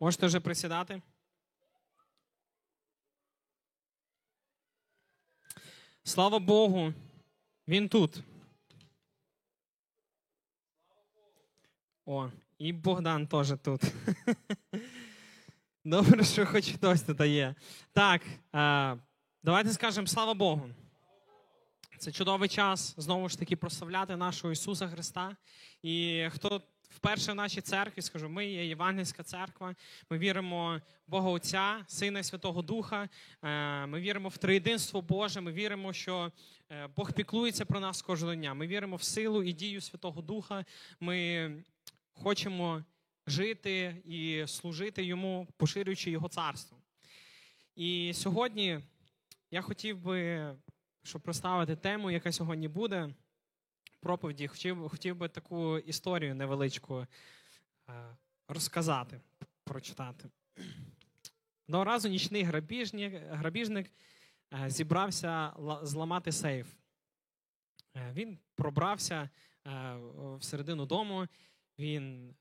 Можете вже присідати. Слава Богу, він тут. О, і Богдан теж тут. Добре, що хоч хтось тут є. Так, е, давайте скажемо слава Богу. Це чудовий час знову ж таки прославляти нашого Ісуса Христа. І хто вперше в нашій церкві, скажу, ми є Євангельська церква. Ми віримо в Бога Отця, Сина і Святого Духа. Е, Ми віримо в триєдинство Боже. Ми віримо, що е, Бог піклується про нас кожного дня. Ми віримо в силу і дію Святого Духа. Ми хочемо жити і служити йому, поширюючи його царство. І сьогодні я хотів би, щоб представити тему, яка сьогодні буде проповіді, хотів, хотів би таку історію невеличку е, розказати, прочитати. Одного разу нічний грабіжник, грабіжник е, зібрався зламати сейф. Е, він пробрався всередину дому, він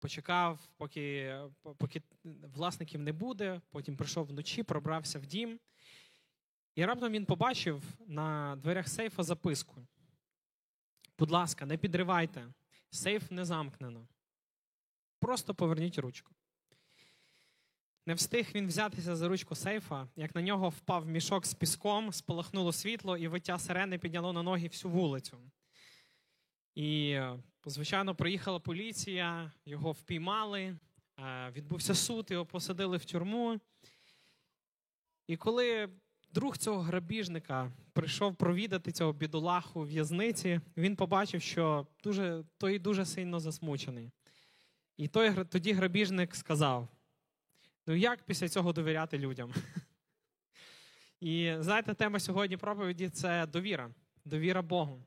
почекав, поки поки власників не буде, потім прийшов вночі, пробрався в дім. І раптом він побачив на дверях сейфа записку. Будь ласка, не підривайте. Сейф не замкнено. Просто поверніть ручку. Не встиг він взятися за ручку сейфа, як на нього впав мішок з піском, спалахнуло світло, і виття сирени підняло на ноги всю вулицю. І, звичайно, приїхала поліція, його впіймали, е, відбувся суд, його посадили в тюрму. І коли друг цього грабіжника прийшов провідати цього бідолаху в'язниці, він побачив, що дуже, той дуже сильно засмучений. І той, тоді грабіжник сказав: ну як після цього довіряти людям? І знаєте, тема сьогодні проповіді це довіра, довіра Богу.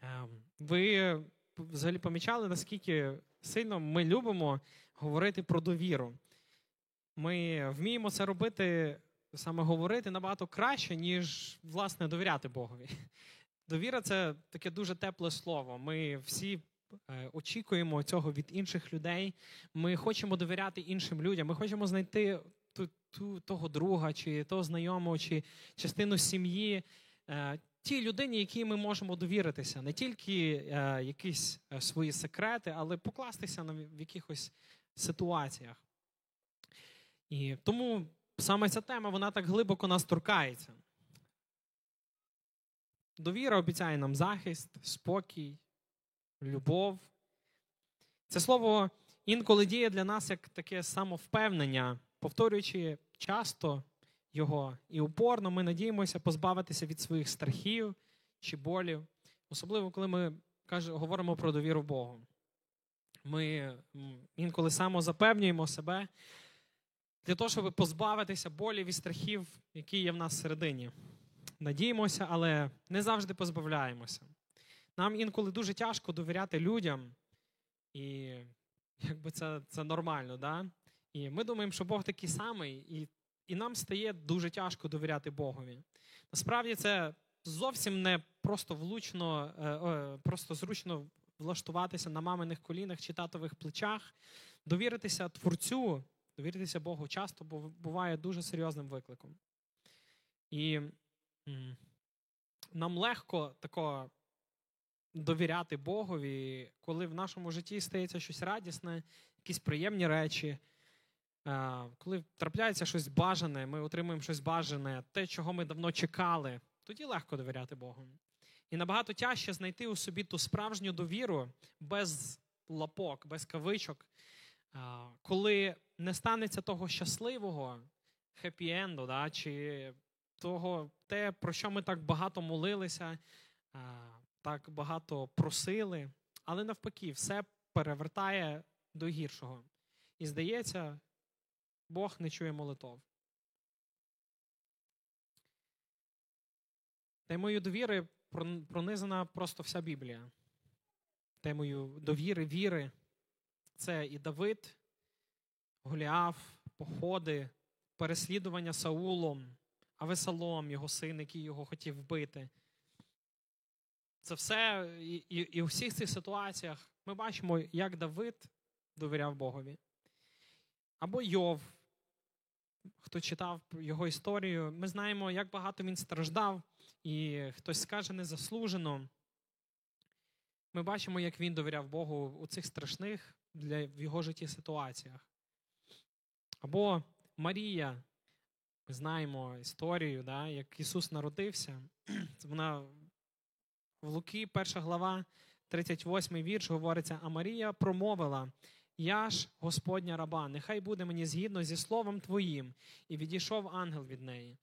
Ем, ви взагалі помічали, наскільки сильно ми любимо говорити про довіру. Ми вміємо це робити саме говорити набагато краще, ніж власне довіряти Богові. Довіра це таке дуже тепле слово. Ми всі е, очікуємо цього від інших людей. Ми хочемо довіряти іншим людям. Ми хочемо знайти ту, ту, того друга, чи того знайомого, чи частину сім'ї. Е, тій людині, якій ми можемо довіритися, не тільки е, якісь е, свої секрети, але покластися на в якихось ситуаціях. І тому саме ця тема вона так глибоко нас торкається. Довіра обіцяє нам захист, спокій, любов. Це слово інколи діє для нас як таке самовпевнення, повторюючи часто його і упорно, ми надіємося позбавитися від своїх страхів чи болів, особливо коли ми каже, говоримо про довіру Богу. Ми інколи самозапевнюємо себе для того, щоб позбавитися болів і страхів, які є в нас всередині. Надіємося, але не завжди позбавляємося. Нам інколи дуже тяжко довіряти людям, і якби це це нормально. да? І ми думаємо, що Бог такий самий, і і нам стає дуже тяжко довіряти Богові. Насправді це зовсім не просто влучно, е, просто зручно влаштуватися на маминих колінах чи татових плечах, довіритися Творцю довіритися Богу часто буває дуже серйозним викликом. І нам легко тако довіряти Богові, коли в нашому житті стається щось радісне, якісь приємні речі. Коли трапляється щось бажане, ми отримуємо щось бажане, те, чого ми давно чекали, тоді легко довіряти Богу. І набагато тяжче знайти у собі ту справжню довіру без лапок, без кавичок, коли не станеться того щасливого хеппі-енду, да, чи того, те, про що ми так багато молилися, так багато просили, але навпаки, все перевертає до гіршого. І здається, Бог не чує молитов. Темою довіри пронизана просто вся Біблія. Темою довіри, віри. Це і Давид, Голіаф, походи, переслідування Саулом, Авесалом, його син, який його хотів вбити. Це все і, і, і у всіх цих ситуаціях ми бачимо, як Давид довіряв Богові. або Йов, хто читав його історію, ми знаємо, як багато він страждав, і хтось скаже незаслужено. Ми бачимо, як він довіряв Богу у цих страшних для в його житті ситуаціях. Або Марія, ми знаємо історію, да, як Ісус народився. Вона в Луки, перша глава, 38 вірш, говориться: А Марія промовила: Я ж Господня раба, нехай буде мені згідно зі словом Твоїм, і відійшов ангел від неї.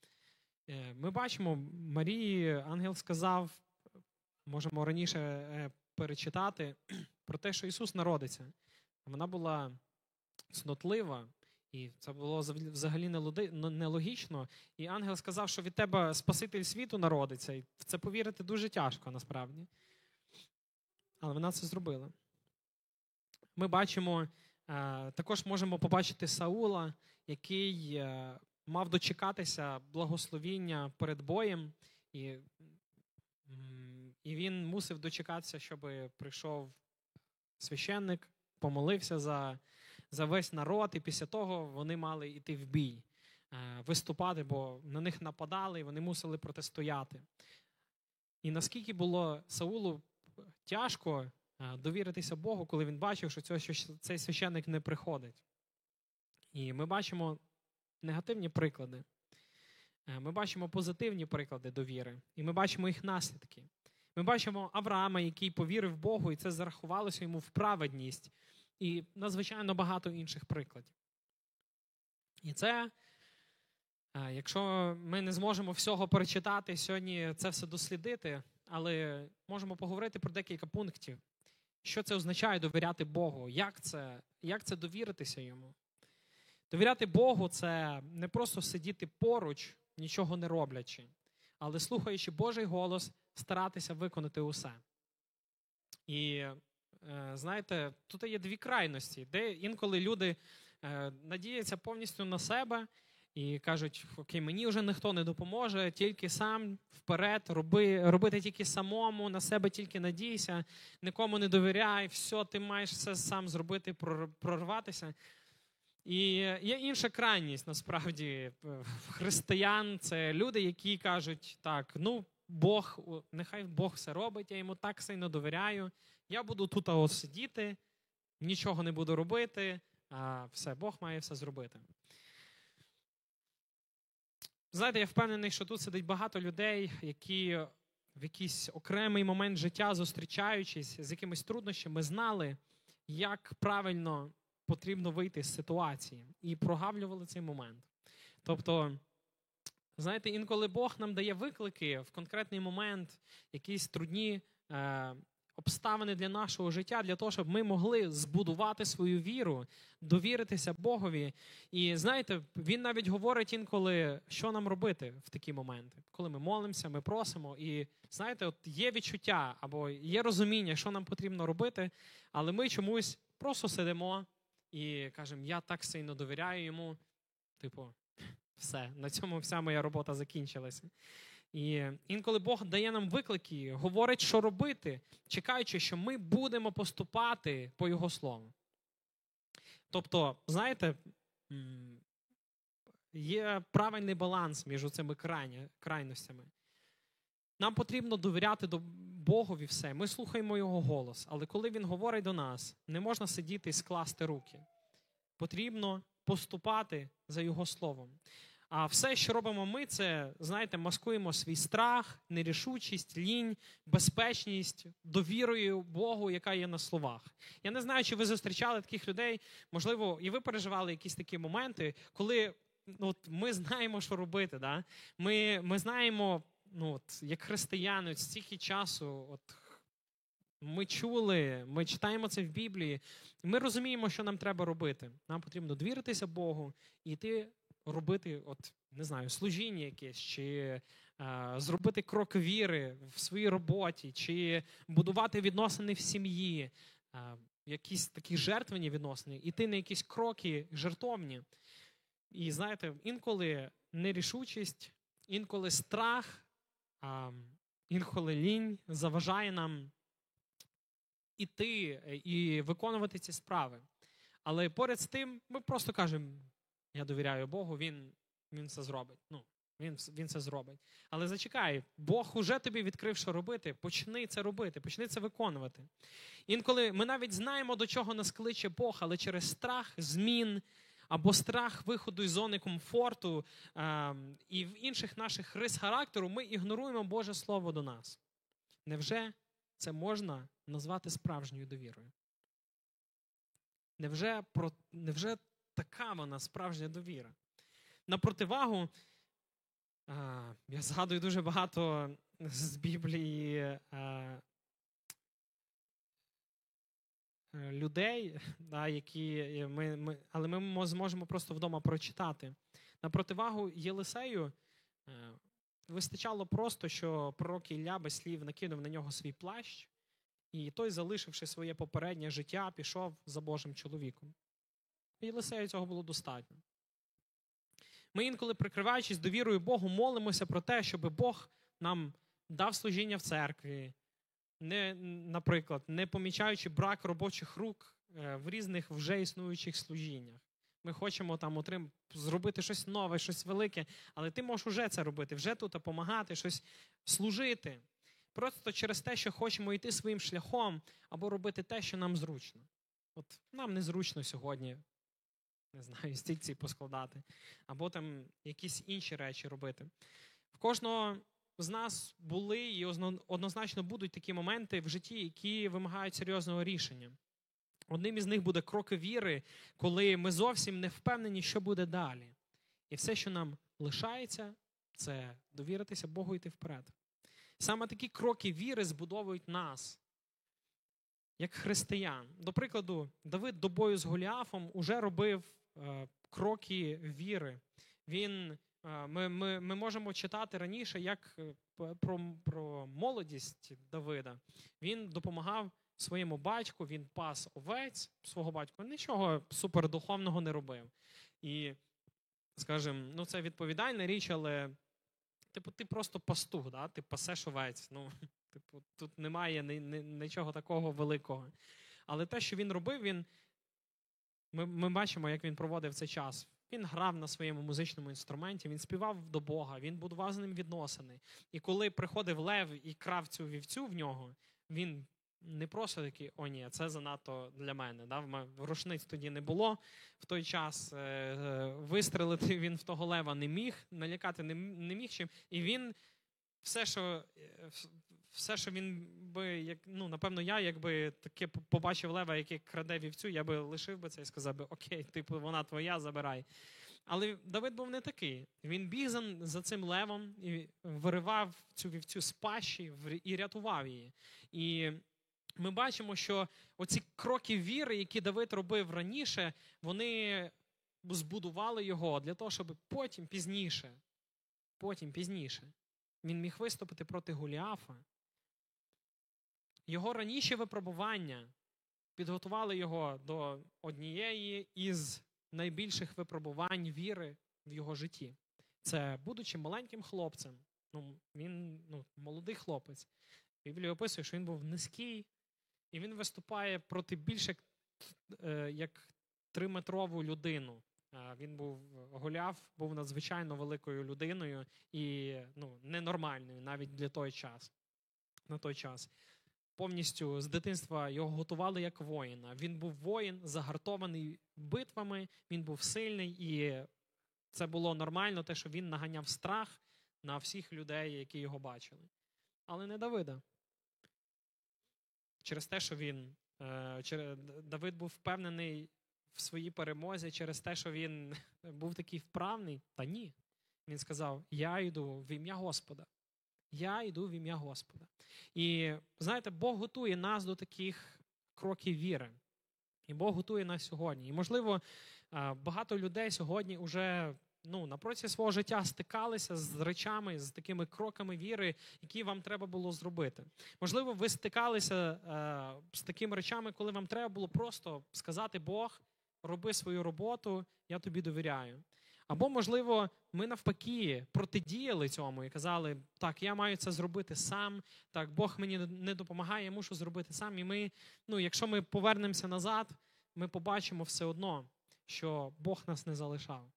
Е, ми бачимо, Марії ангел сказав, можемо раніше е, перечитати про те, що Ісус народиться. Вона була цнотлива, і це було взагалі нелогічно. І ангел сказав, що від тебе Спаситель світу народиться. І в це повірити дуже тяжко насправді. Але вона це зробила. Ми бачимо, е, також можемо побачити Саула, який е, мав дочекатися благословіння перед боєм, і і він мусив дочекатися, щоб прийшов священник, помолився за за весь народ, і після того вони мали йти в бій, е, виступати, бо на них нападали, і вони мусили протистояти. І наскільки було Саулу тяжко е, довіритися Богу, коли він бачив, що цей священник не приходить. І ми бачимо негативні приклади. Е, ми бачимо позитивні приклади довіри, і ми бачимо їх наслідки. Ми бачимо Авраама, який повірив Богу, і це зарахувалося йому в праведність, і надзвичайно багато інших прикладів. І це, е, якщо ми не зможемо всього перечитати сьогодні, це все дослідити, але можемо поговорити про декілька пунктів. Що це означає довіряти Богу? Як це, Як це довіритися йому? Довіряти Богу це не просто сидіти поруч, нічого не роблячи, але слухаючи Божий голос, старатися виконати усе. І е, знаєте, тут є дві крайності, де інколи люди е, надіються повністю на себе і кажуть, окей, мені вже ніхто не допоможе, тільки сам вперед, роби, робити тільки самому, на себе тільки надійся, нікому не довіряй, все, ти маєш все сам зробити, прорватися. І є інша крайність насправді християн це люди, які кажуть, так, ну, Бог, нехай Бог все робить, я йому так сильно довіряю. Я буду тут ось сидіти, нічого не буду робити, а все, Бог має все зробити. Знаєте, я впевнений, що тут сидить багато людей, які в якийсь окремий момент життя, зустрічаючись з якимись труднощами, знали, як правильно потрібно вийти з ситуації, і прогавлювали цей момент. Тобто, знаєте, інколи Бог нам дає виклики в конкретний момент, якісь трудні е, обставини для нашого життя, для того, щоб ми могли збудувати свою віру, довіритися Богові. І знаєте, він навіть говорить інколи, що нам робити в такі моменти, коли ми молимося, ми просимо. І знаєте, от є відчуття або є розуміння, що нам потрібно робити, але ми чомусь просто сидимо і кажемо, я так сильно довіряю йому. Типу, все, на цьому вся моя робота закінчилася. І інколи Бог дає нам виклики, говорить, що робити, чекаючи, що ми будемо поступати по Його слову. Тобто, знаєте, є правильний баланс між цими крайностями. Нам потрібно довіряти до Богові все. Ми слухаємо Його голос, але коли Він говорить до нас, не можна сидіти і скласти руки. Потрібно поступати за Його словом. А все, що робимо ми, це знаєте, маскуємо свій страх, нерішучість, лінь, безпечність, довірою Богу, яка є на словах. Я не знаю, чи ви зустрічали таких людей. Можливо, і ви переживали якісь такі моменти, коли ну, от ми знаємо, що робити. Да? Ми ми знаємо, ну, от, як християни, от стільки часу. От, ми чули, ми читаємо це в Біблії, ми розуміємо, що нам треба робити. Нам потрібно довіритися Богу і йти робити, от не знаю, служіння якесь, чи е, зробити крок віри в своїй роботі, чи будувати відносини в сім'ї, е, якісь такі жертвені відносини, іти на якісь кроки жертовні. І знаєте, інколи нерішучість, інколи страх, е, інколи лінь заважає нам іти і виконувати ці справи. Але поряд з тим, ми просто кажемо: я довіряю Богу, він, він це зробить. Ну, він, він це зробить. Але зачекай, Бог уже тобі відкрив, що робити. Почни це робити, почни це виконувати. Інколи ми навіть знаємо, до чого нас кличе Бог, але через страх змін або страх виходу із зони комфорту е, і в інших наших рис характеру ми ігноруємо Боже Слово до нас. Невже це можна назвати справжньою довірою? Невже, про, невже така вона справжня довіра? На противагу, я згадую дуже багато з Біблії а, людей, які ми, ми, але ми зможемо просто вдома прочитати. На противагу Єлисею е, вистачало просто, що пророк Ілля без слів накинув на нього свій плащ, і той, залишивши своє попереднє життя, пішов за Божим чоловіком. І Єлисею цього було достатньо. Ми інколи, прикриваючись довірою Богу, молимося про те, щоб Бог нам дав служіння в церкві, не, наприклад, не помічаючи брак робочих рук е, в різних вже існуючих служіннях. Ми хочемо там отрим, зробити щось нове, щось велике, але ти можеш вже це робити, вже тут допомагати, щось служити. Просто через те, що хочемо йти своїм шляхом або робити те, що нам зручно. От нам незручно сьогодні, не знаю, стільці поскладати, або там якісь інші речі робити. В кожного з нас були і однозначно будуть такі моменти в житті, які вимагають серйозного рішення. Одним із них буде кроки віри, коли ми зовсім не впевнені, що буде далі. І все, що нам лишається, це довіритися Богу йти вперед. Саме такі кроки віри збудовують нас, як християн. До прикладу, Давид до бою з Голіафом уже робив е, кроки віри. Він ми ми, ми можемо читати раніше, як е, про про молодість Давида. Він допомагав своєму батьку, він пас овець свого батька, нічого супердуховного не робив. І, скажімо, ну це відповідальна річ, але типу, ти просто пастух, да? ти пасеш овець. Ну, типу, Тут немає ні, ні, нічого такого великого. Але те, що він робив, він. Ми ми бачимо, як він проводив цей час. Він грав на своєму музичному інструменті, він співав до Бога, він будував з ним відносини. І коли приходив Лев і крав цю вівцю в нього, він не просто такий, о, ні, це занадто для мене. Да? Рушниць тоді не було в той час. Е, е, вистрелити він в того лева не міг, налякати не міг чим. І він все, що е, все, що він би, як, ну, напевно, я, якби таке побачив лева, який краде вівцю, я би лишив би це і сказав би, окей, типу, вона твоя, забирай. Але Давид був не такий. Він біг за, за цим левом і виривав цю вівцю з пащі і рятував її. І ми бачимо, що оці кроки віри, які Давид робив раніше, вони збудували його для того, щоб потім пізніше, потім пізніше, він міг виступити проти Гуліафа. Його раніші випробування підготували його до однієї із найбільших випробувань віри в його житті. Це, будучи маленьким хлопцем, ну, він ну, молодий хлопець. Біблія описує, що він був низький, і він виступає проти більше е, як триметрову людину. Він був гуляв, був надзвичайно великою людиною і ну, ненормальною навіть для той час. На той час повністю з дитинства його готували як воїна. Він був воїн, загартований битвами, він був сильний, і це було нормально, те, що він наганяв страх на всіх людей, які його бачили. Але не Давида. Через те, що він е, Давид був впевнений в своїй перемозі, через те, що він був такий вправний, та ні. Він сказав: Я йду в ім'я Господа. Я йду в ім'я Господа. І знаєте, Бог готує нас до таких кроків віри. І Бог готує нас сьогодні. І, можливо, багато людей сьогодні вже ну, на протязі свого життя стикалися з речами, з такими кроками віри, які вам треба було зробити. Можливо, ви стикалися з такими речами, коли вам треба було просто сказати Бог, роби свою роботу, я тобі довіряю. Або, можливо, ми навпаки протидіяли цьому і казали, так, я маю це зробити сам, так, Бог мені не допомагає, я мушу зробити сам. І ми, ну, якщо ми повернемося назад, ми побачимо все одно, що Бог нас не залишав.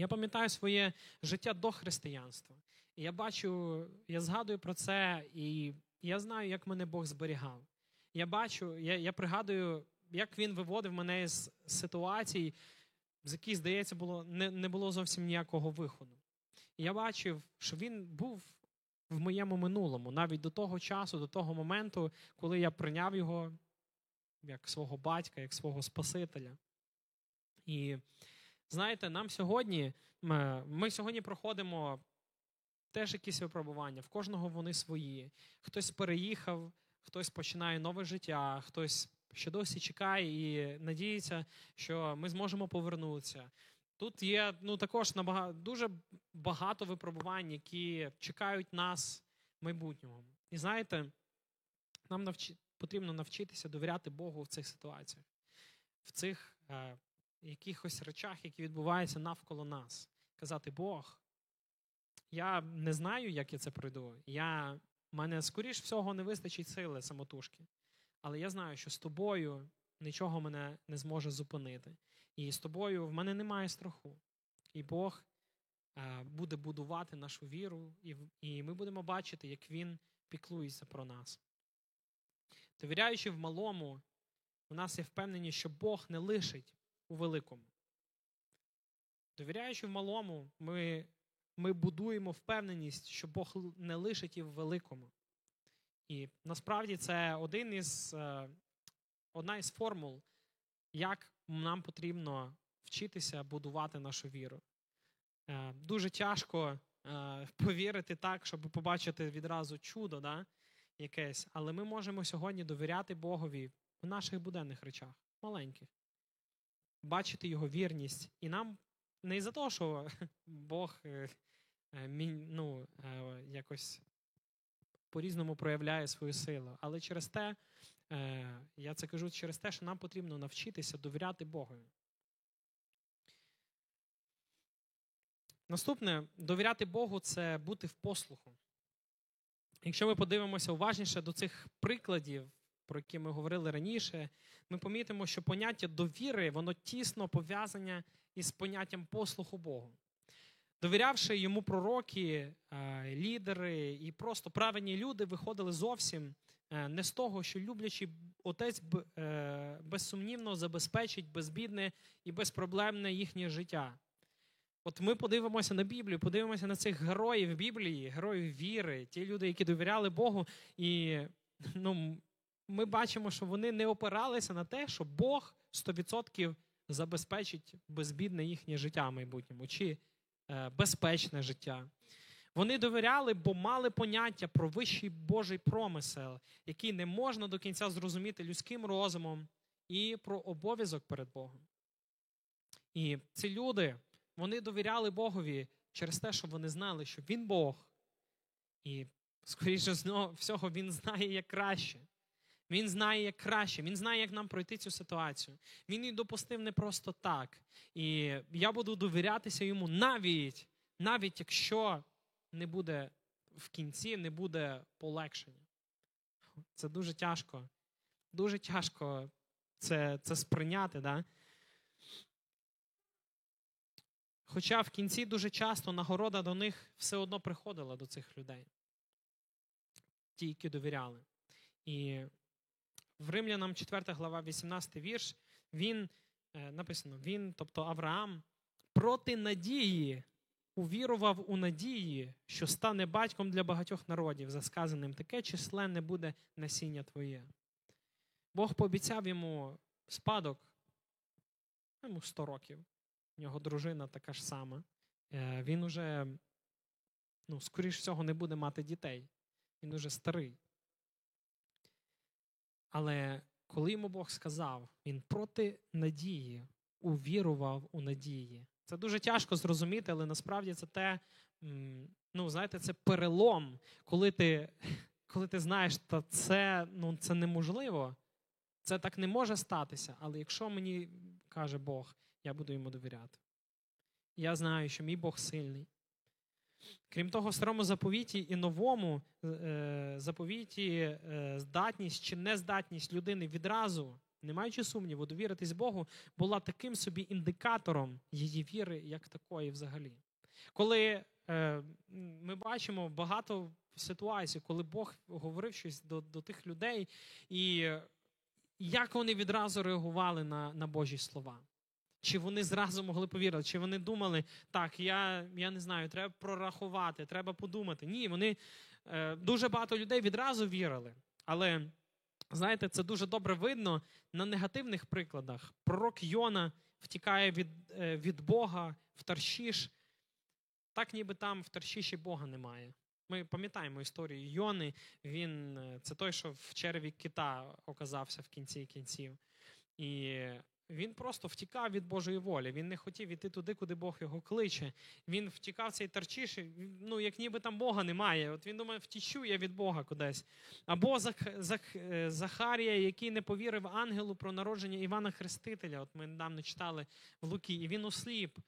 Я пам'ятаю своє життя до християнства. І я бачу, я згадую про це, і я знаю, як мене Бог зберігав. Я бачу, я я пригадую, як він виводив мене з ситуацій, з яких, здається, було, не, не було зовсім ніякого виходу. І я бачив, що він був в моєму минулому, навіть до того часу, до того моменту, коли я прийняв його як свого батька, як свого Спасителя. І знаєте, нам сьогодні, ми, ми сьогодні проходимо теж якісь випробування, в кожного вони свої. Хтось переїхав, хтось починає нове життя, хтось ще досі чекає і надіється, що ми зможемо повернутися. Тут є ну, також набагато, дуже багато випробувань, які чекають нас в майбутньому. І знаєте, нам навчи, потрібно навчитися довіряти Богу в цих ситуаціях, в цих е, якихось речах, які відбуваються навколо нас. Казати Бог, я не знаю, як я це пройду. Я, мене, скоріш всього, не вистачить сили самотужки. Але я знаю, що з тобою нічого мене не зможе зупинити. І з тобою в мене немає страху. І Бог е, буде будувати нашу віру, і, ми будемо бачити, як Він піклується про нас. Довіряючи в малому, у нас є впевненість, що Бог не лишить у великому. Довіряючи в малому, ми ми будуємо впевненість, що Бог не лишить і в великому. І насправді це один із, е, одна із формул, як нам потрібно вчитися будувати нашу віру. Е, дуже тяжко е, повірити так, щоб побачити відразу чудо да, якесь, але ми можемо сьогодні довіряти Богові в наших буденних речах, маленьких, бачити його вірність. І нам не із-за того, що Бог ну, якось по-різному проявляє свою силу. Але через те, е, я це кажу через те, що нам потрібно навчитися довіряти Богові. Наступне довіряти Богу це бути в послуху. Якщо ми подивимося уважніше до цих прикладів, про які ми говорили раніше, ми помітимо, що поняття довіри воно тісно пов'язане із поняттям послуху Богу довірявши йому пророки, е, лідери і просто праведні люди виходили зовсім е, не з того, що люблячий отець е, безсумнівно забезпечить безбідне і безпроблемне їхнє життя. От ми подивимося на Біблію, подивимося на цих героїв Біблії, героїв віри, ті люди, які довіряли Богу, і ну, ми бачимо, що вони не опиралися на те, що Бог 100% забезпечить безбідне їхнє життя майбутньому. Чи Е, безпечне життя. Вони довіряли, бо мали поняття про вищий Божий промисел, який не можна до кінця зрозуміти людським розумом, і про обов'язок перед Богом. І ці люди вони довіряли Богові через те, що вони знали, що Він Бог. І, скоріше всього, Він знає як краще. Він знає як краще, він знає, як нам пройти цю ситуацію. Він її допустив не просто так. І я буду довірятися йому навіть, навіть якщо не буде в кінці, не буде полегшення. Це дуже тяжко. Дуже тяжко це це сприйняти. Да? Хоча в кінці дуже часто нагорода до них все одно приходила до цих людей, ті, які довіряли. І в Римлянам 4 глава, 18 вірш, він е, написано: він, тобто Авраам, проти надії увірував у надії, що стане батьком для багатьох народів, за сказаним таке численне буде насіння твоє. Бог пообіцяв йому спадок, йому 100 років. У нього дружина така ж сама. Е, він уже, ну, скоріш всього, не буде мати дітей. Він уже старий. Але коли йому Бог сказав, він проти надії увірував у надії. Це дуже тяжко зрозуміти, але насправді це те, ну, знаєте, це перелом, коли ти коли ти знаєш, що це, ну, це неможливо, це так не може статися. Але якщо мені каже Бог, я буду йому довіряти. Я знаю, що мій Бог сильний. Крім того, в старому заповіті і новому е, заповіті е, здатність чи нездатність людини відразу не маючи сумніву, довіритись Богу була таким собі індикатором її віри, як такої взагалі. Коли е, ми бачимо багато ситуацій, коли Бог говорив щось до, до тих людей, і як вони відразу реагували на, на Божі слова. Чи вони зразу могли повірити, чи вони думали, так, я я не знаю, треба прорахувати, треба подумати. Ні, вони е, дуже багато людей відразу вірили. Але знаєте, це дуже добре видно на негативних прикладах. Пророк Йона втікає від, е, від Бога в Таршіш. Так, ніби там в Таршіші Бога немає. Ми пам'ятаємо історію Йони. Він е, це той, що в черві кита оказався в кінці кінців. І він просто втікав від Божої волі. Він не хотів іти туди, куди Бог його кличе. Він втікав цей тарчиш, ну як ніби там Бога немає. От він думає, втічу я від Бога кудись. Або Зах... Зах... Е, Захарія, який не повірив ангелу про народження Івана Хрестителя. От ми недавно читали в Луки, і він осліп.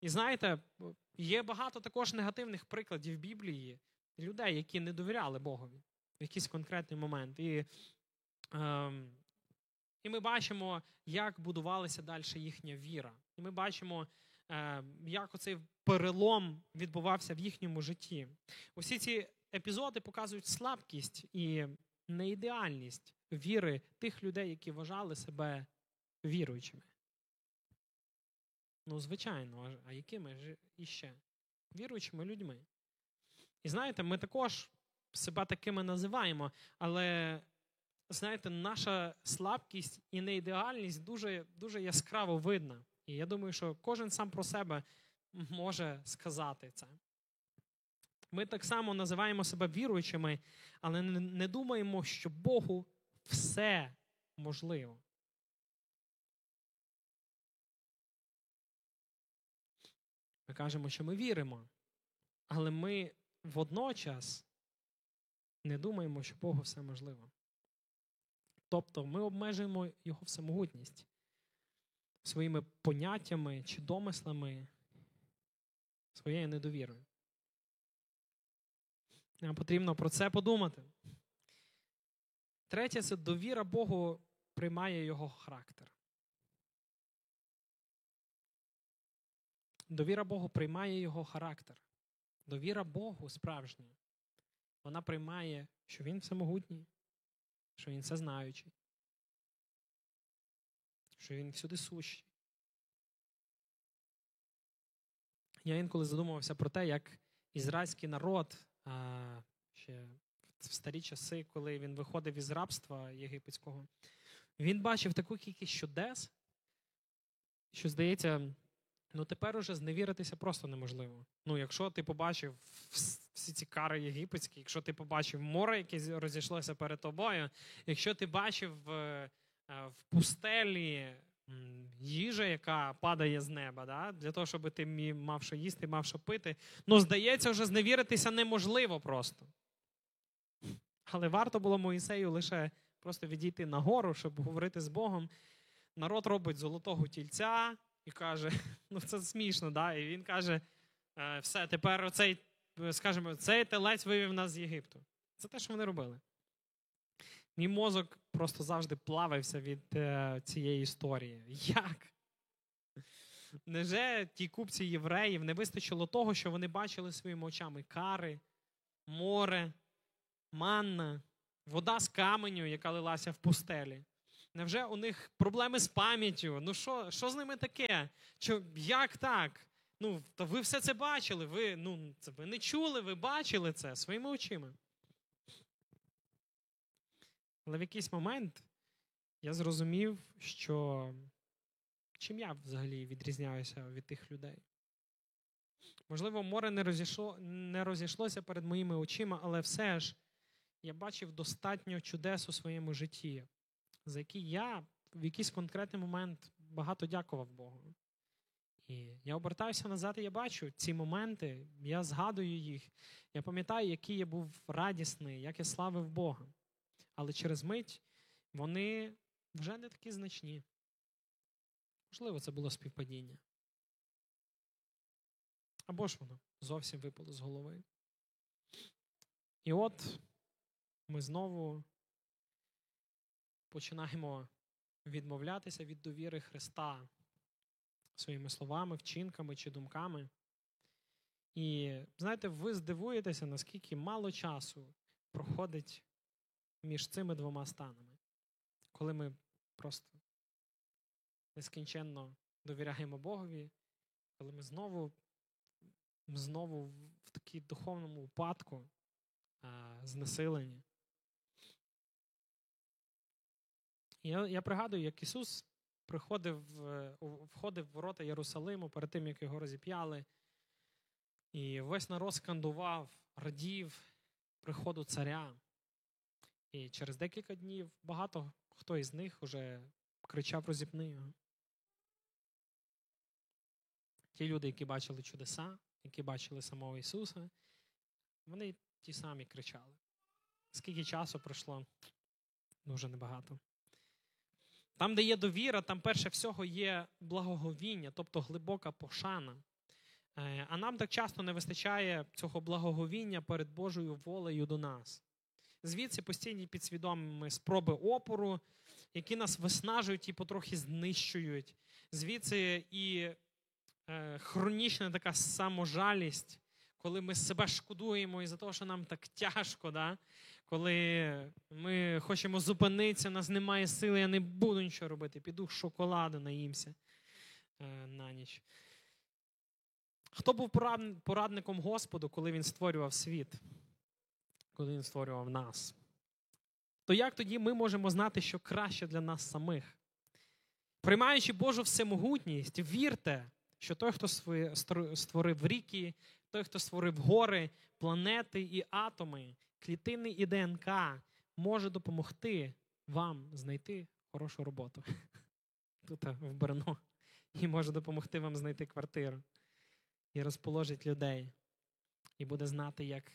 І знаєте, є багато також негативних прикладів Біблії людей, які не довіряли Богові в якийсь конкретний момент. І ем, і ми бачимо, як будувалася далі їхня віра. І ми бачимо, е, як оцей перелом відбувався в їхньому житті. Усі ці епізоди показують слабкість і неідеальність віри тих людей, які вважали себе віруючими. Ну, звичайно, а якими ж іще? Віруючими людьми. І знаєте, ми також себе такими називаємо, але знаєте, наша слабкість і неідеальність дуже, дуже яскраво видна. І я думаю, що кожен сам про себе може сказати це. Ми так само називаємо себе віруючими, але не думаємо, що Богу все можливо. Ми кажемо, що ми віримо, але ми водночас не думаємо, що Богу все можливо. Тобто ми обмежуємо його всемогутність своїми поняттями чи домислами, своєю недовірою. Нам потрібно про це подумати. Третє це довіра Богу приймає його характер. Довіра Богу приймає його характер. Довіра Богу справжня. Вона приймає, що Він всемогутній, що він все знаючий, що він всюди сущий. Я інколи задумувався про те, як ізраїльський народ а, ще в старі часи, коли він виходив із рабства єгипетського, він бачив таку кількість чудес, що, здається, ну тепер уже зневіритися просто неможливо. Ну, якщо ти побачив всі ці кари єгипетські, якщо ти побачив море, яке розійшлося перед тобою, якщо ти бачив е, е, в пустелі їжа, яка падає з неба, да? для того, щоб ти мав що їсти, мав що пити, ну, здається, вже зневіритися неможливо просто. Але варто було Моїсею лише просто відійти на гору, щоб говорити з Богом. Народ робить золотого тільця і каже: ну це смішно, да? і він каже: «Е, все, тепер оцей скажімо, цей телець вивів нас з Єгипту. Це те, що вони робили. Мій мозок просто завжди плавився від е, цієї історії. Як? Неже ті купці євреїв не вистачило того, що вони бачили своїми очами кари, море, манна, вода з каменю, яка лилася в пустелі? Невже у них проблеми з пам'яттю? Ну що що з ними таке? Що, Як так? Ну, то ви все це бачили, ви ну, це ви не чули, ви бачили це своїми очима. Але в якийсь момент я зрозумів, що чим я взагалі відрізняюся від тих людей. Можливо, море не розійшло, не розійшлося перед моїми очима, але все ж я бачив достатньо чудес у своєму житті, за які я в якийсь конкретний момент багато дякував Богу. І я обертаюся назад, і я бачу ці моменти, я згадую їх. Я пам'ятаю, який я був радісний, як я славив Бога. Але через мить вони вже не такі значні. Можливо, це було співпадіння. Або ж воно зовсім випало з голови. І от ми знову починаємо відмовлятися від довіри Христа своїми словами, вчинками чи думками. І знаєте, ви здивуєтеся, наскільки мало часу проходить між цими двома станами, коли ми просто нескінченно довіряємо Богові, коли ми знову знову в такій духовному упадку, знесилені. Я я пригадую, як Ісус приходив, входив в ворота Єрусалиму перед тим, як його розіп'яли, і весь народ скандував, радів приходу царя. І через декілька днів багато хто із них вже кричав розіпни його. Ті люди, які бачили чудеса, які бачили самого Ісуса, вони ті самі кричали. Скільки часу пройшло? Дуже небагато. Там, де є довіра, там перше всього є благоговіння, тобто глибока пошана. Е, а нам так часто не вистачає цього благоговіння перед Божою волею до нас. Звідси постійні підсвідомі спроби опору, які нас виснажують і потрохи знищують. Звідси і е, хронічна така саможалість, коли ми себе шкодуємо із-за того, що нам так тяжко. Да? Коли ми хочемо зупинитися, у нас немає сили, я не буду нічого робити, піду шоколаду наїмся е, на ніч. Хто був порадником Господу, коли він створював світ, коли він створював нас? То як тоді ми можемо знати, що краще для нас самих? Приймаючи Божу всемогутність, вірте, що той, хто створив ріки, той, хто створив гори, планети і атоми, клітини і ДНК, може допомогти вам знайти хорошу роботу. Тут в Берно. І може допомогти вам знайти квартиру і розположить людей, і буде знати, як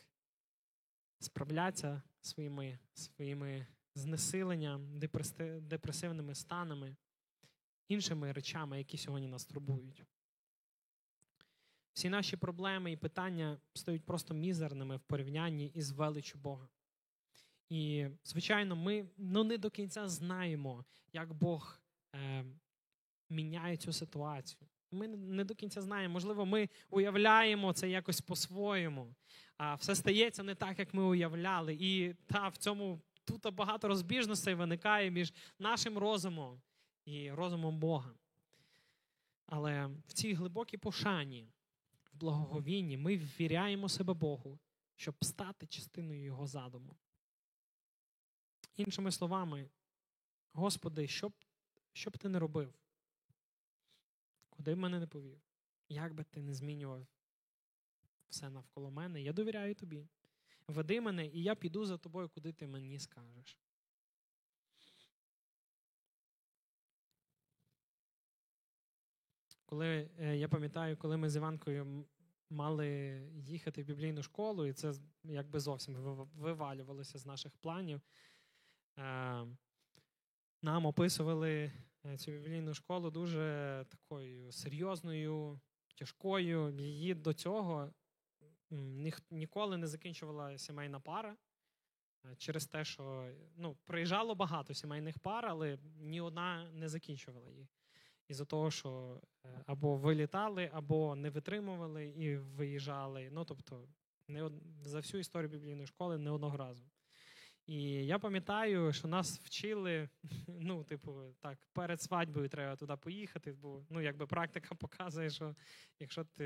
справлятися своїми своїми знесиленням, депресивними станами, іншими речами, які сьогодні нас турбують. Всі наші проблеми і питання стають просто мізерними в порівнянні із величю Бога. І, звичайно, ми ну, не до кінця знаємо, як Бог е, міняє цю ситуацію. Ми не до кінця знаємо. Можливо, ми уявляємо це якось по-своєму. А все стається не так, як ми уявляли. І та в цьому тут багато розбіжностей виникає між нашим розумом і розумом Бога. Але в цій глибокій пошані, благоговінні, ми ввіряємо себе Богу, щоб стати частиною Його задуму. Іншими словами, Господи, що б, що б ти не робив? Куди б мене не повів? Як би ти не змінював все навколо мене, я довіряю тобі. Веди мене, і я піду за тобою, куди ти мені скажеш. Коли е, я пам'ятаю, коли ми з Іванкою мали їхати в біблійну школу, і це якби зовсім вивалювалося з наших планів. Е, нам описували Е, цю біблійну школу дуже такою серйозною, тяжкою. Її до цього ніколи не закінчувала сімейна пара. Е, через те, що ну, приїжджало багато сімейних пар, але ні одна не закінчувала їх. Із-за того, що е, або вилітали, або не витримували і виїжджали. Ну, тобто, не за всю історію біблійної школи не одного разу. І я пам'ятаю, що нас вчили, ну, типу, так, перед свадьбою треба туди поїхати, бо ну, якби практика показує, що якщо ти,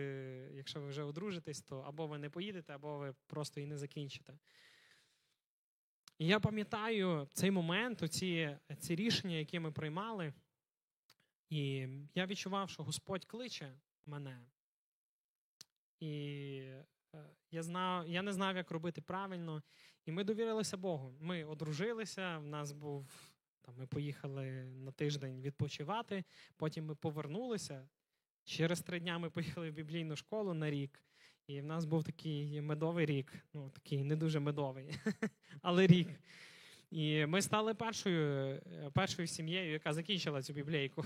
якщо ви вже одружитесь, то або ви не поїдете, або ви просто і не закінчите. І я пам'ятаю цей момент, оці, ці рішення, які ми приймали, і я відчував, що Господь кличе мене. І Е, я знав, я не знав, як робити правильно, і ми довірилися Богу. Ми одружилися. В нас був там. Ми поїхали на тиждень відпочивати. Потім ми повернулися. Через три дня ми поїхали в біблійну школу на рік, і в нас був такий медовий рік. Ну такий не дуже медовий, але рік. І ми стали першою першою сім'єю, яка закінчила цю біблійку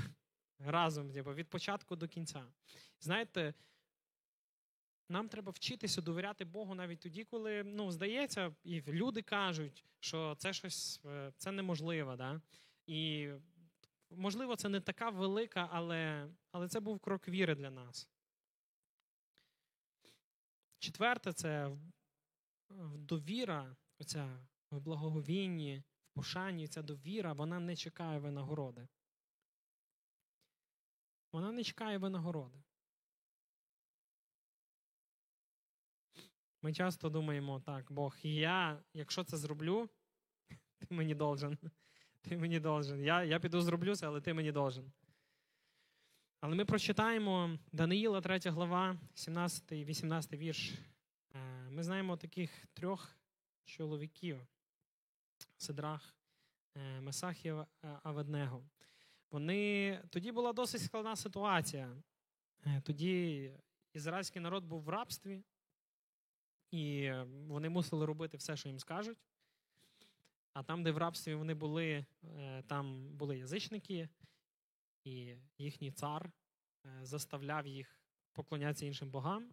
разом, типу, від початку до кінця. Знаєте, нам треба вчитися довіряти Богу навіть тоді, коли ну, здається, і люди кажуть, що це щось е, це неможливо. Да? І можливо, це не така велика, але, але це був крок віри для нас. Четверте, це довіра, оця в благоговінні, в пошанні, ця довіра, вона не чекає винагороди. Вона не чекає винагороди. Ми часто думаємо, так, Бог, я, якщо це зроблю, ти мені должен. Ти мені должен. Я, я піду зроблю це, але ти мені должен. Але ми прочитаємо Даниїла, 3 глава, 17 18 вірш. Е, Ми знаємо таких трьох чоловіків: Сидрах, е, Месах і Ав- е, Аведнего. Вони тоді була досить складна ситуація. Е, Тоді ізраїльський народ був в рабстві, і вони мусили робити все, що їм скажуть. А там, де в рабстві вони були, е, там були язичники, і їхній цар е, заставляв їх поклонятися іншим богам.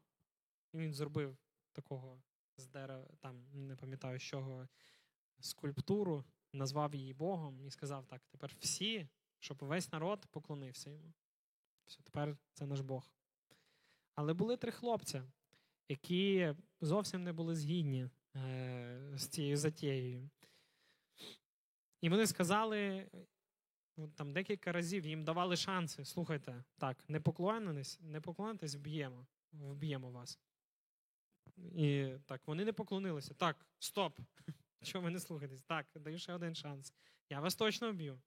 І він зробив такого з дерева, там не пам'ятаю з чого, скульптуру, назвав її Богом і сказав: так, тепер всі, щоб весь народ поклонився йому. Все, тепер це наш Бог. Але були три хлопця, які зовсім не були згідні е, з цією затією. І вони сказали, там декілька разів їм давали шанси. Слухайте, так, не поклонитесь, не поклонитесь, вб'ємо, вб'ємо вас. І так, вони не поклонилися. Так, стоп. Чого ви не слухаєтесь? Так, даю ще один шанс. Я вас точно вб'ю.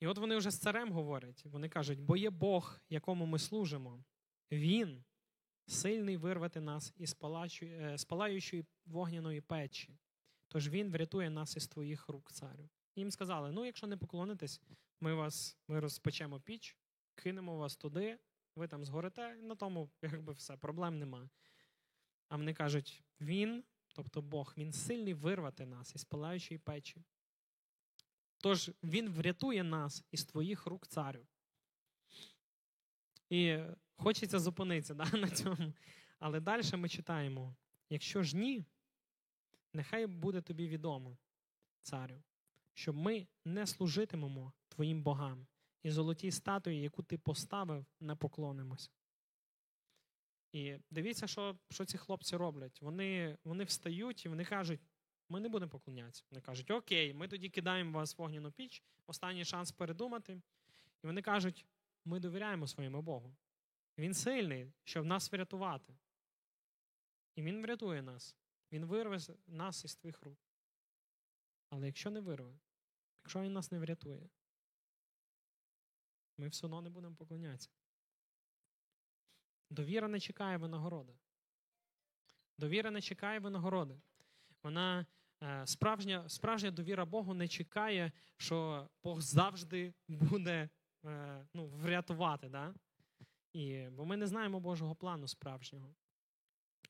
І от вони вже з царем говорять. Вони кажуть, бо є Бог, якому ми служимо. Він сильний вирвати нас із е, палаючої вогняної печі. Тож він врятує нас із твоїх рук, царю. І їм сказали: ну, якщо не поклонитесь, ми вас ми розпечемо піч, кинемо вас туди, ви там згорите, на тому якби все, проблем нема. А вони кажуть: він, тобто Бог, він сильний вирвати нас із палаючої печі. Тож він врятує нас із твоїх рук, царю. І хочеться зупинитися да, на цьому. Але далі ми читаємо: якщо ж ні, нехай буде тобі відомо, царю, що ми не служитимемо твоїм богам і золотій статуї, яку ти поставив, не поклонимося. І дивіться, що, що ці хлопці роблять. Вони, вони встають і вони кажуть: ми не будемо поклонятися. Вони кажуть, окей, ми тоді кидаємо вас в огняну піч, останній шанс передумати. І вони кажуть, ми довіряємо своєму Богу. Він сильний, щоб нас врятувати. І Він врятує нас. Він вирве нас із твоїх рук. Але якщо не вирве, якщо він нас не врятує, ми все одно не будемо поклонятися. Довіра не чекає винагороди. Довіра не чекає винагороди. Вона справжня, справжня довіра Богу не чекає, що Бог завжди буде е, ну, врятувати. Да? І, бо ми не знаємо Божого плану справжнього.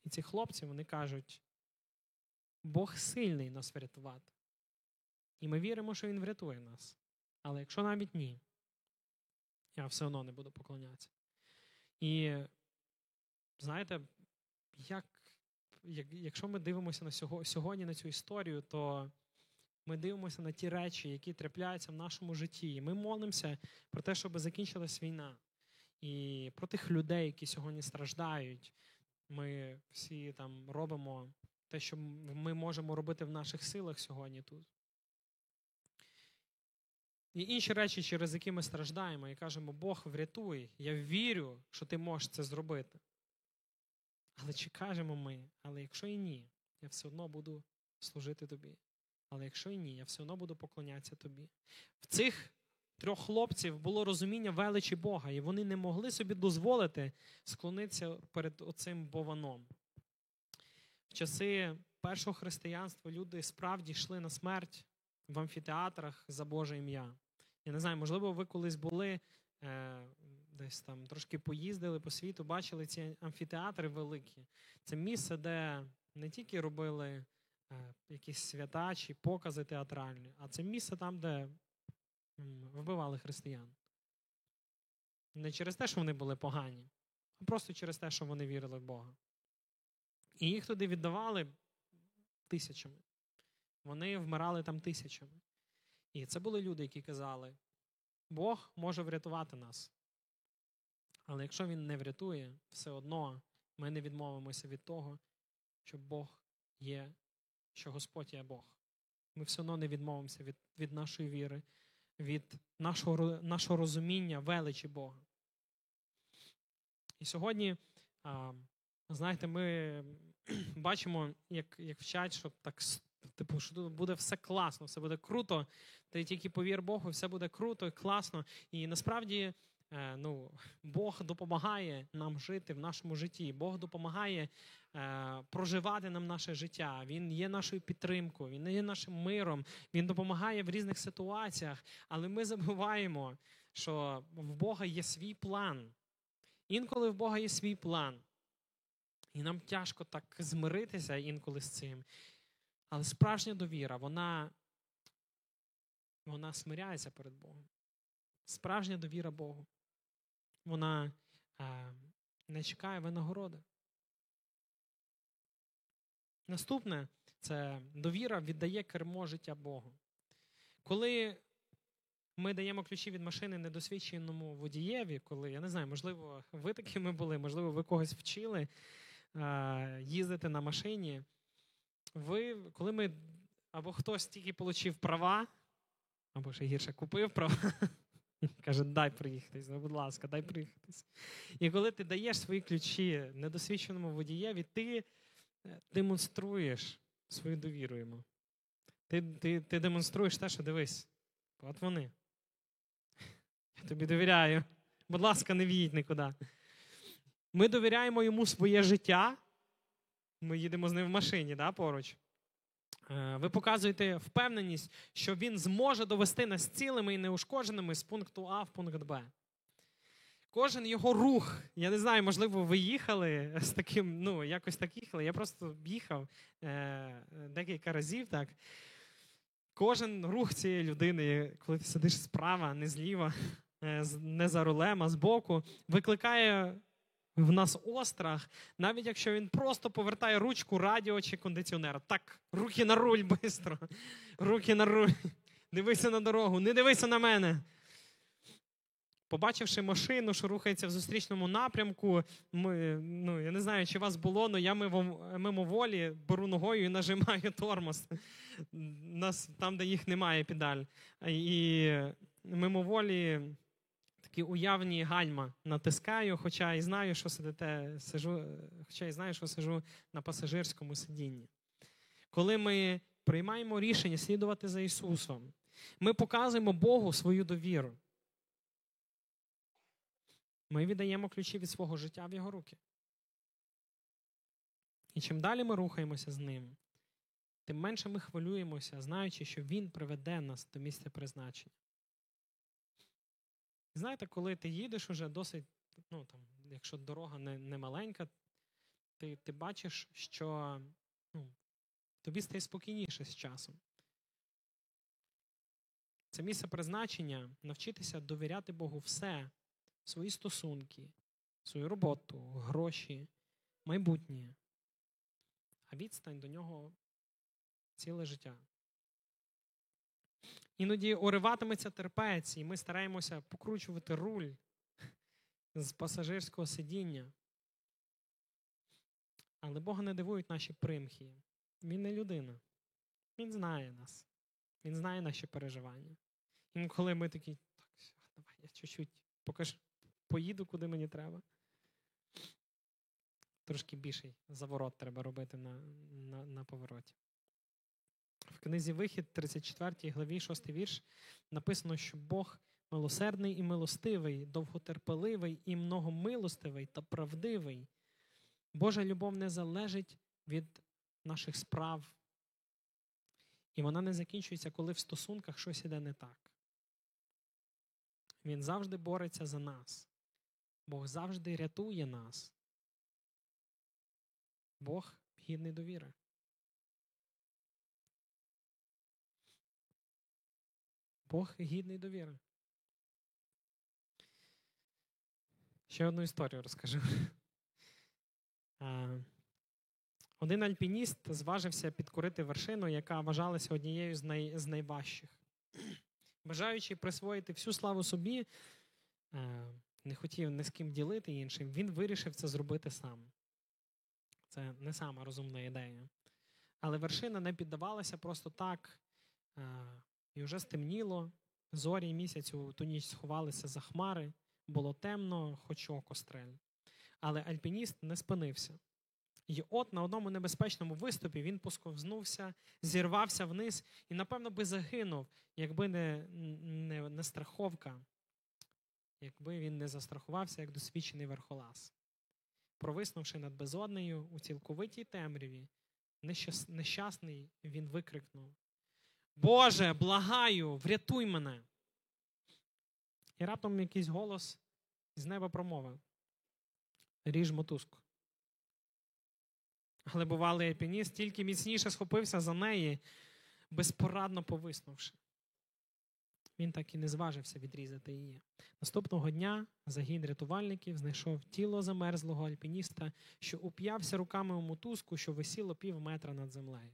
І ці хлопці вони кажуть: Бог сильний нас врятувати. І ми віримо, що Він врятує нас. Але якщо навіть ні, я все одно не буду поклонятися. І знаєте, як, якщо ми дивимося на сього, сьогодні на цю історію, то ми дивимося на ті речі, які трапляються в нашому житті. І ми молимося про те, щоб закінчилась війна. І про тих людей, які сьогодні страждають. Ми всі там робимо те, що ми можемо робити в наших силах сьогодні тут. І інші речі, через які ми страждаємо, і кажемо, Бог врятуй, я вірю, що ти можеш це зробити. Але чи кажемо ми, але якщо і ні, я все одно буду служити тобі. Але якщо і ні, я все одно буду поклонятися тобі. В цих трьох хлопців було розуміння величі Бога, і вони не могли собі дозволити склонитися перед оцим бованом. В часи першого християнства люди справді йшли на смерть в амфітеатрах за Боже ім'я. Я не знаю, можливо, ви колись були е, десь там трошки поїздили по світу, бачили ці амфітеатри великі. Це місце, де не тільки робили е, якісь свята чи покази театральні, а це місце там, де вбивали християн. Не через те, що вони були погані, а просто через те, що вони вірили в Бога. І їх туди віддавали тисячами. Вони вмирали там тисячами. І це були люди, які казали: Бог може врятувати нас. Але якщо Він не врятує, все одно ми не відмовимося від того, що Бог є, що Господь є Бог. Ми все одно не відмовимося від, від нашої віри, від нашого, нашого розуміння величі Бога. І сьогодні, а, знаєте, ми бачимо, як як вчать, що так типу, що тут буде все класно, все буде круто. Ти тільки повір Богу, все буде круто і класно. І насправді ну, Бог допомагає нам жити в нашому житті. Бог допомагає е, проживати нам наше життя. Він є нашою підтримкою, він є нашим миром, він допомагає в різних ситуаціях. Але ми забуваємо, що в Бога є свій план. Інколи в Бога є свій план. І нам тяжко так змиритися інколи з цим. Але справжня довіра, вона вона смиряється перед Богом. Справжня довіра Богу. Вона не чекає винагороди. Наступне це довіра віддає кермо життя Богу. Коли ми даємо ключі від машини недосвідченому водієві, коли, я не знаю, можливо, ви такими були, можливо, ви когось вчили їздити на машині. Ви, коли ми або хтось тільки отримав права, або ще гірше купив права, каже, дай приїхатись, ну, будь ласка, дай приїхатись. І коли ти даєш свої ключі недосвідченому водієві, ти е, демонструєш свою довіру йому. Ти, ти, Ти демонструєш те, що дивись, от вони. Я тобі довіряю. Будь ласка, не в'їдь нікуди. Ми довіряємо йому своє життя. Ми їдемо з ним в машині да, поруч. Е, ви показуєте впевненість, що він зможе довести нас цілими і неушкодженими з пункту А в пункт Б. Кожен його рух, я не знаю, можливо, ви їхали з таким, ну, якось так їхали. Я просто їхав е, декілька разів. так. Кожен рух цієї людини, коли ти сидиш справа, не зліва, е, не за рулем, а збоку, викликає в нас острах, навіть якщо він просто повертає ручку радіо чи кондиціонера. Так, руки на руль швидко. Руки на руль. Дивися на дорогу, не дивися на мене. Побачивши машину, що рухається в зустрічному напрямку, ми, ну, я не знаю, чи вас було, але я мимоволі беру ногою і нажимаю тормоз. Нас, Там, де їх немає педаль. І мимоволі такі уявні гальма натискаю, хоча і знаю, що сидите, сижу, хоча і знаю, що сижу на пасажирському сидінні. Коли ми приймаємо рішення слідувати за Ісусом, ми показуємо Богу свою довіру. Ми віддаємо ключі від свого життя в Його руки. І чим далі ми рухаємося з ним, тим менше ми хвилюємося, знаючи, що Він приведе нас до місця призначення. Знаєте, коли ти їдеш уже досить, ну там, якщо дорога не не маленька, ти ти бачиш, що ну, тобі стає спокійніше з часом. Це місце призначення навчитися довіряти Богу все, свої стосунки, свою роботу, гроші, майбутнє, а відстань до нього ціле життя. Іноді уриватиметься терпець, і ми стараємося покручувати руль з пасажирського сидіння. Але Бога не дивують наші примхи. Він не людина. Він знає нас. Він знає наші переживання. Інколи ми такі, так, все, давай, я чуть-чуть покажу, поїду, куди мені треба. Трошки більший заворот треба робити на, на, на повороті. В книзі Вихід, 34 главі, 6 вірш, написано, що Бог милосердний і милостивий, довготерпеливий і многомилостивий та правдивий. Божа любов не залежить від наших справ. І вона не закінчується, коли в стосунках щось іде не так. Він завжди бореться за нас. Бог завжди рятує нас. Бог гідний довіри. Бог гідний довіри. Ще одну історію розкажу. Один альпініст зважився підкорити вершину, яка вважалася однією з, най, з найважчих. бажаючи присвоїти всю славу собі, е, не хотів ні з ким ділити іншим, він вирішив це зробити сам. Це не сама розумна ідея. Але вершина не піддавалася просто так, е, і вже стемніло. Зорі місяцю ту ніч сховалися за хмари, було темно, хоч око стрель. Але альпініст не спинився. І от на одному небезпечному виступі він посковзнувся, зірвався вниз і, напевно, би загинув, якби не, не, не страховка, якби він не застрахувався як досвідчений верхолаз. Провиснувши над безоднею у цілковитій темряві, нещасний він викрикнув: Боже, благаю, врятуй мене! І раптом якийсь голос з неба промовив: Ріж мотузку. Але бувалий альпініст тільки міцніше схопився за неї, безпорадно повиснувши. Він так і не зважився відрізати її. Наступного дня загін рятувальників знайшов тіло замерзлого альпініста, що уп'явся руками у мотузку, що висіло пів метра над землею.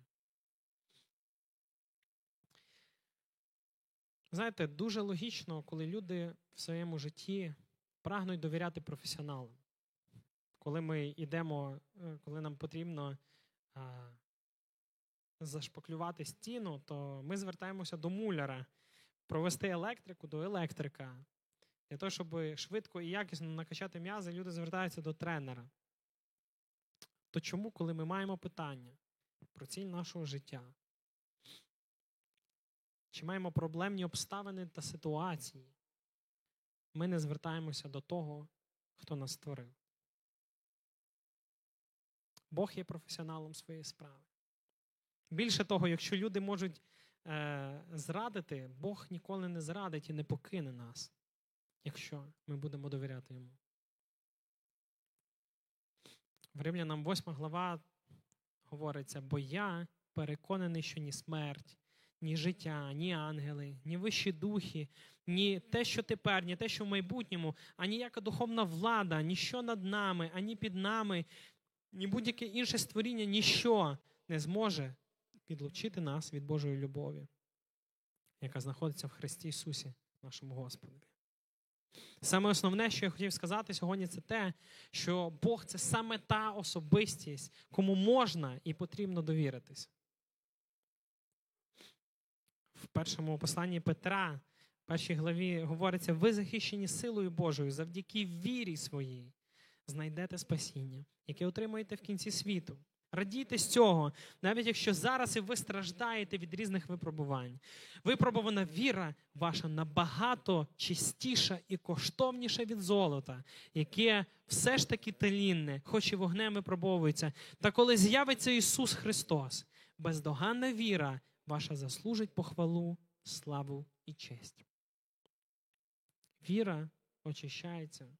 Знаєте, дуже логічно, коли люди в своєму житті прагнуть довіряти професіоналам. Коли ми йдемо, е, коли нам потрібно а, зашпаклювати стіну, то ми звертаємося до муляра, провести електрику до електрика. Для того, щоб швидко і якісно накачати м'язи, люди звертаються до тренера. То чому, коли ми маємо питання про ціль нашого життя, чи маємо проблемні обставини та ситуації, ми не звертаємося до того, хто нас створив? Бог є професіоналом своєї справи. Більше того, якщо люди можуть е, зрадити, Бог ніколи не зрадить і не покине нас, якщо ми будемо довіряти йому. В Римлянам 8 глава говориться: бо я переконаний, що ні смерть, ні життя, ні ангели, ні вищі духи, ні те, що тепер, ні те, що в майбутньому, ані яка духовна влада, ні що над нами, ані під нами, ні будь-яке інше створіння, ніщо не зможе відлучити нас від Божої любові, яка знаходиться в Христі Ісусі, нашому Господові. Саме основне, що я хотів сказати сьогодні, це те, що Бог це саме та особистість, кому можна і потрібно довіритись. В першому посланні Петра, в першій главі, говориться: ви захищені силою Божою завдяки вірі своїй знайдете спасіння, яке отримаєте в кінці світу. Радійте з цього, навіть якщо зараз і ви страждаєте від різних випробувань. Випробувана віра ваша набагато чистіша і коштовніша від золота, яке все ж таки талінне, хоч і вогнем випробовується. Та коли з'явиться Ісус Христос, бездоганна віра ваша заслужить похвалу, славу і честь. Віра очищається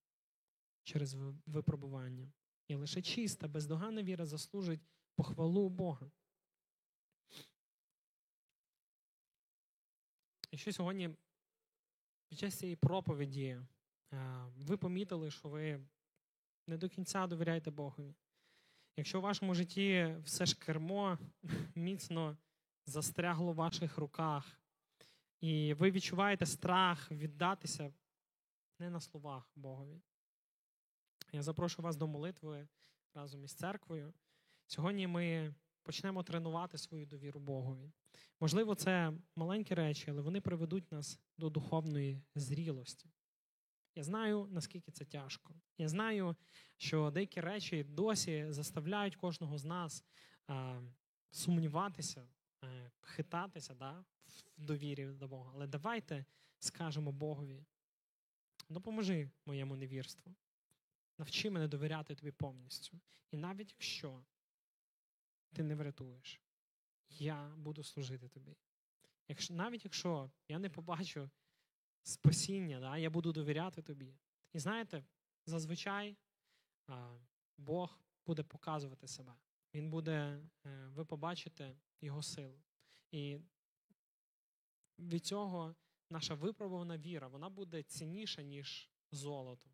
через випробування. І лише чиста, бездоганна віра заслужить похвалу Бога. І що сьогодні під час цієї проповіді ви помітили, що ви не до кінця довіряєте Богові. Якщо в вашому житті все ж кермо міцно застрягло в ваших руках, і ви відчуваєте страх віддатися не на словах Богові, я запрошую вас до молитви разом із церквою. Сьогодні ми почнемо тренувати свою довіру Богові. Можливо, це маленькі речі, але вони приведуть нас до духовної зрілості. Я знаю, наскільки це тяжко. Я знаю, що деякі речі досі заставляють кожного з нас а, сумніватися, хитатися да, в довірі до Бога. Але давайте скажемо Богові: допоможи моєму невірству. Навчи мене довіряти тобі повністю. І навіть якщо ти не врятуєш, я буду служити тобі. Якщо, Навіть якщо я не побачу спасіння, да, я буду довіряти тобі. І знаєте, зазвичай а, Бог буде показувати себе. Він буде, е, ви побачите Його силу. І від цього наша випробувана віра, вона буде цінніша, ніж золото.